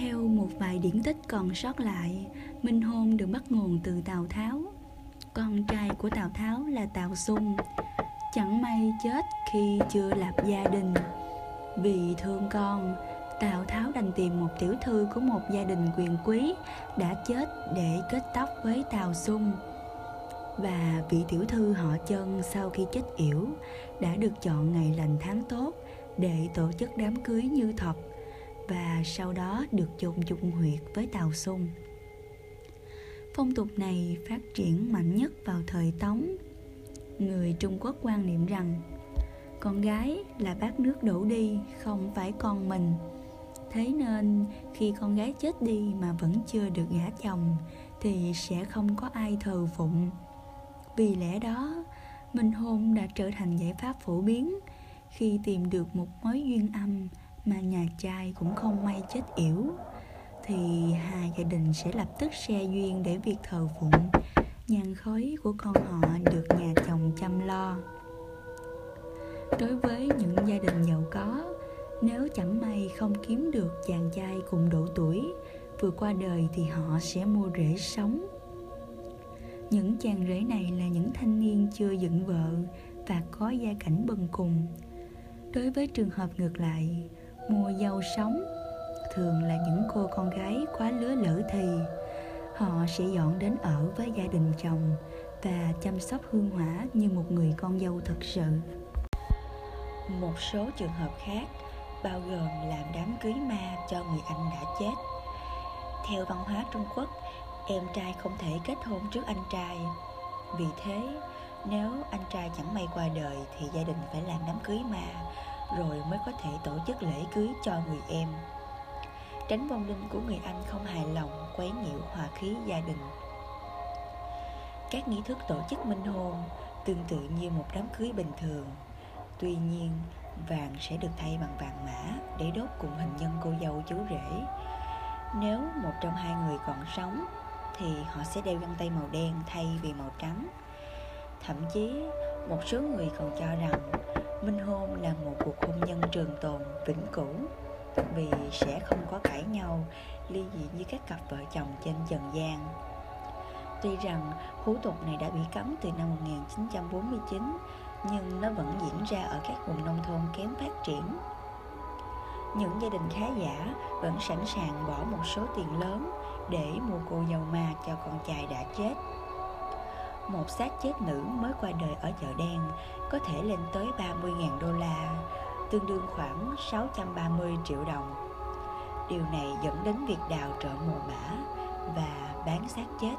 Theo một vài điển tích còn sót lại, Minh Hôn được bắt nguồn từ Tào Tháo. Con trai của Tào Tháo là Tào Xung, chẳng may chết khi chưa lập gia đình. Vì thương con, Tào Tháo đành tìm một tiểu thư của một gia đình quyền quý đã chết để kết tóc với Tào Xung. Và vị tiểu thư họ chân sau khi chết yểu đã được chọn ngày lành tháng tốt để tổ chức đám cưới như thật và sau đó được chôn chung huyệt với tàu Xung. Phong tục này phát triển mạnh nhất vào thời Tống. Người Trung Quốc quan niệm rằng con gái là bát nước đổ đi, không phải con mình. Thế nên khi con gái chết đi mà vẫn chưa được gả chồng thì sẽ không có ai thờ phụng. Vì lẽ đó, minh hôn đã trở thành giải pháp phổ biến khi tìm được một mối duyên âm mà nhà trai cũng không may chết yểu, thì hai gia đình sẽ lập tức xe duyên để việc thờ phụng. Nhàn khói của con họ được nhà chồng chăm lo. Đối với những gia đình giàu có, nếu chẳng may không kiếm được chàng trai cùng độ tuổi, vừa qua đời thì họ sẽ mua rễ sống. Những chàng rể này là những thanh niên chưa dựng vợ và có gia cảnh bần cùng. Đối với trường hợp ngược lại mua dâu sống thường là những cô con gái quá lứa lỡ thì. Họ sẽ dọn đến ở với gia đình chồng và chăm sóc hương hỏa như một người con dâu thật sự. Một số trường hợp khác bao gồm làm đám cưới ma cho người anh đã chết. Theo văn hóa trung quốc, em trai không thể kết hôn trước anh trai. Vì thế, nếu anh trai chẳng may qua đời thì gia đình phải làm đám cưới ma rồi mới có thể tổ chức lễ cưới cho người em. Tránh vong linh của người anh không hài lòng, quấy nhiễu hòa khí gia đình. Các nghi thức tổ chức minh hôn tương tự như một đám cưới bình thường. Tuy nhiên, vàng sẽ được thay bằng vàng mã để đốt cùng hình nhân cô dâu chú rể. Nếu một trong hai người còn sống, thì họ sẽ đeo găng tay màu đen thay vì màu trắng. Thậm chí, một số người còn cho rằng minh hôn là một cuộc hôn nhân trường tồn, vĩnh cửu. Vì sẽ không có cãi nhau, ly dị như các cặp vợ chồng trên trần gian. Tuy rằng hủ tục này đã bị cấm từ năm 1949 nhưng nó vẫn diễn ra ở các vùng nông thôn kém phát triển. Những gia đình khá giả vẫn sẵn sàng bỏ một số tiền lớn để mua cô dâu ma cho con trai đã chết một xác chết nữ mới qua đời ở chợ đen có thể lên tới 30.000 đô la, tương đương khoảng 630 triệu đồng. Điều này dẫn đến việc đào trợ mồ mã và bán xác chết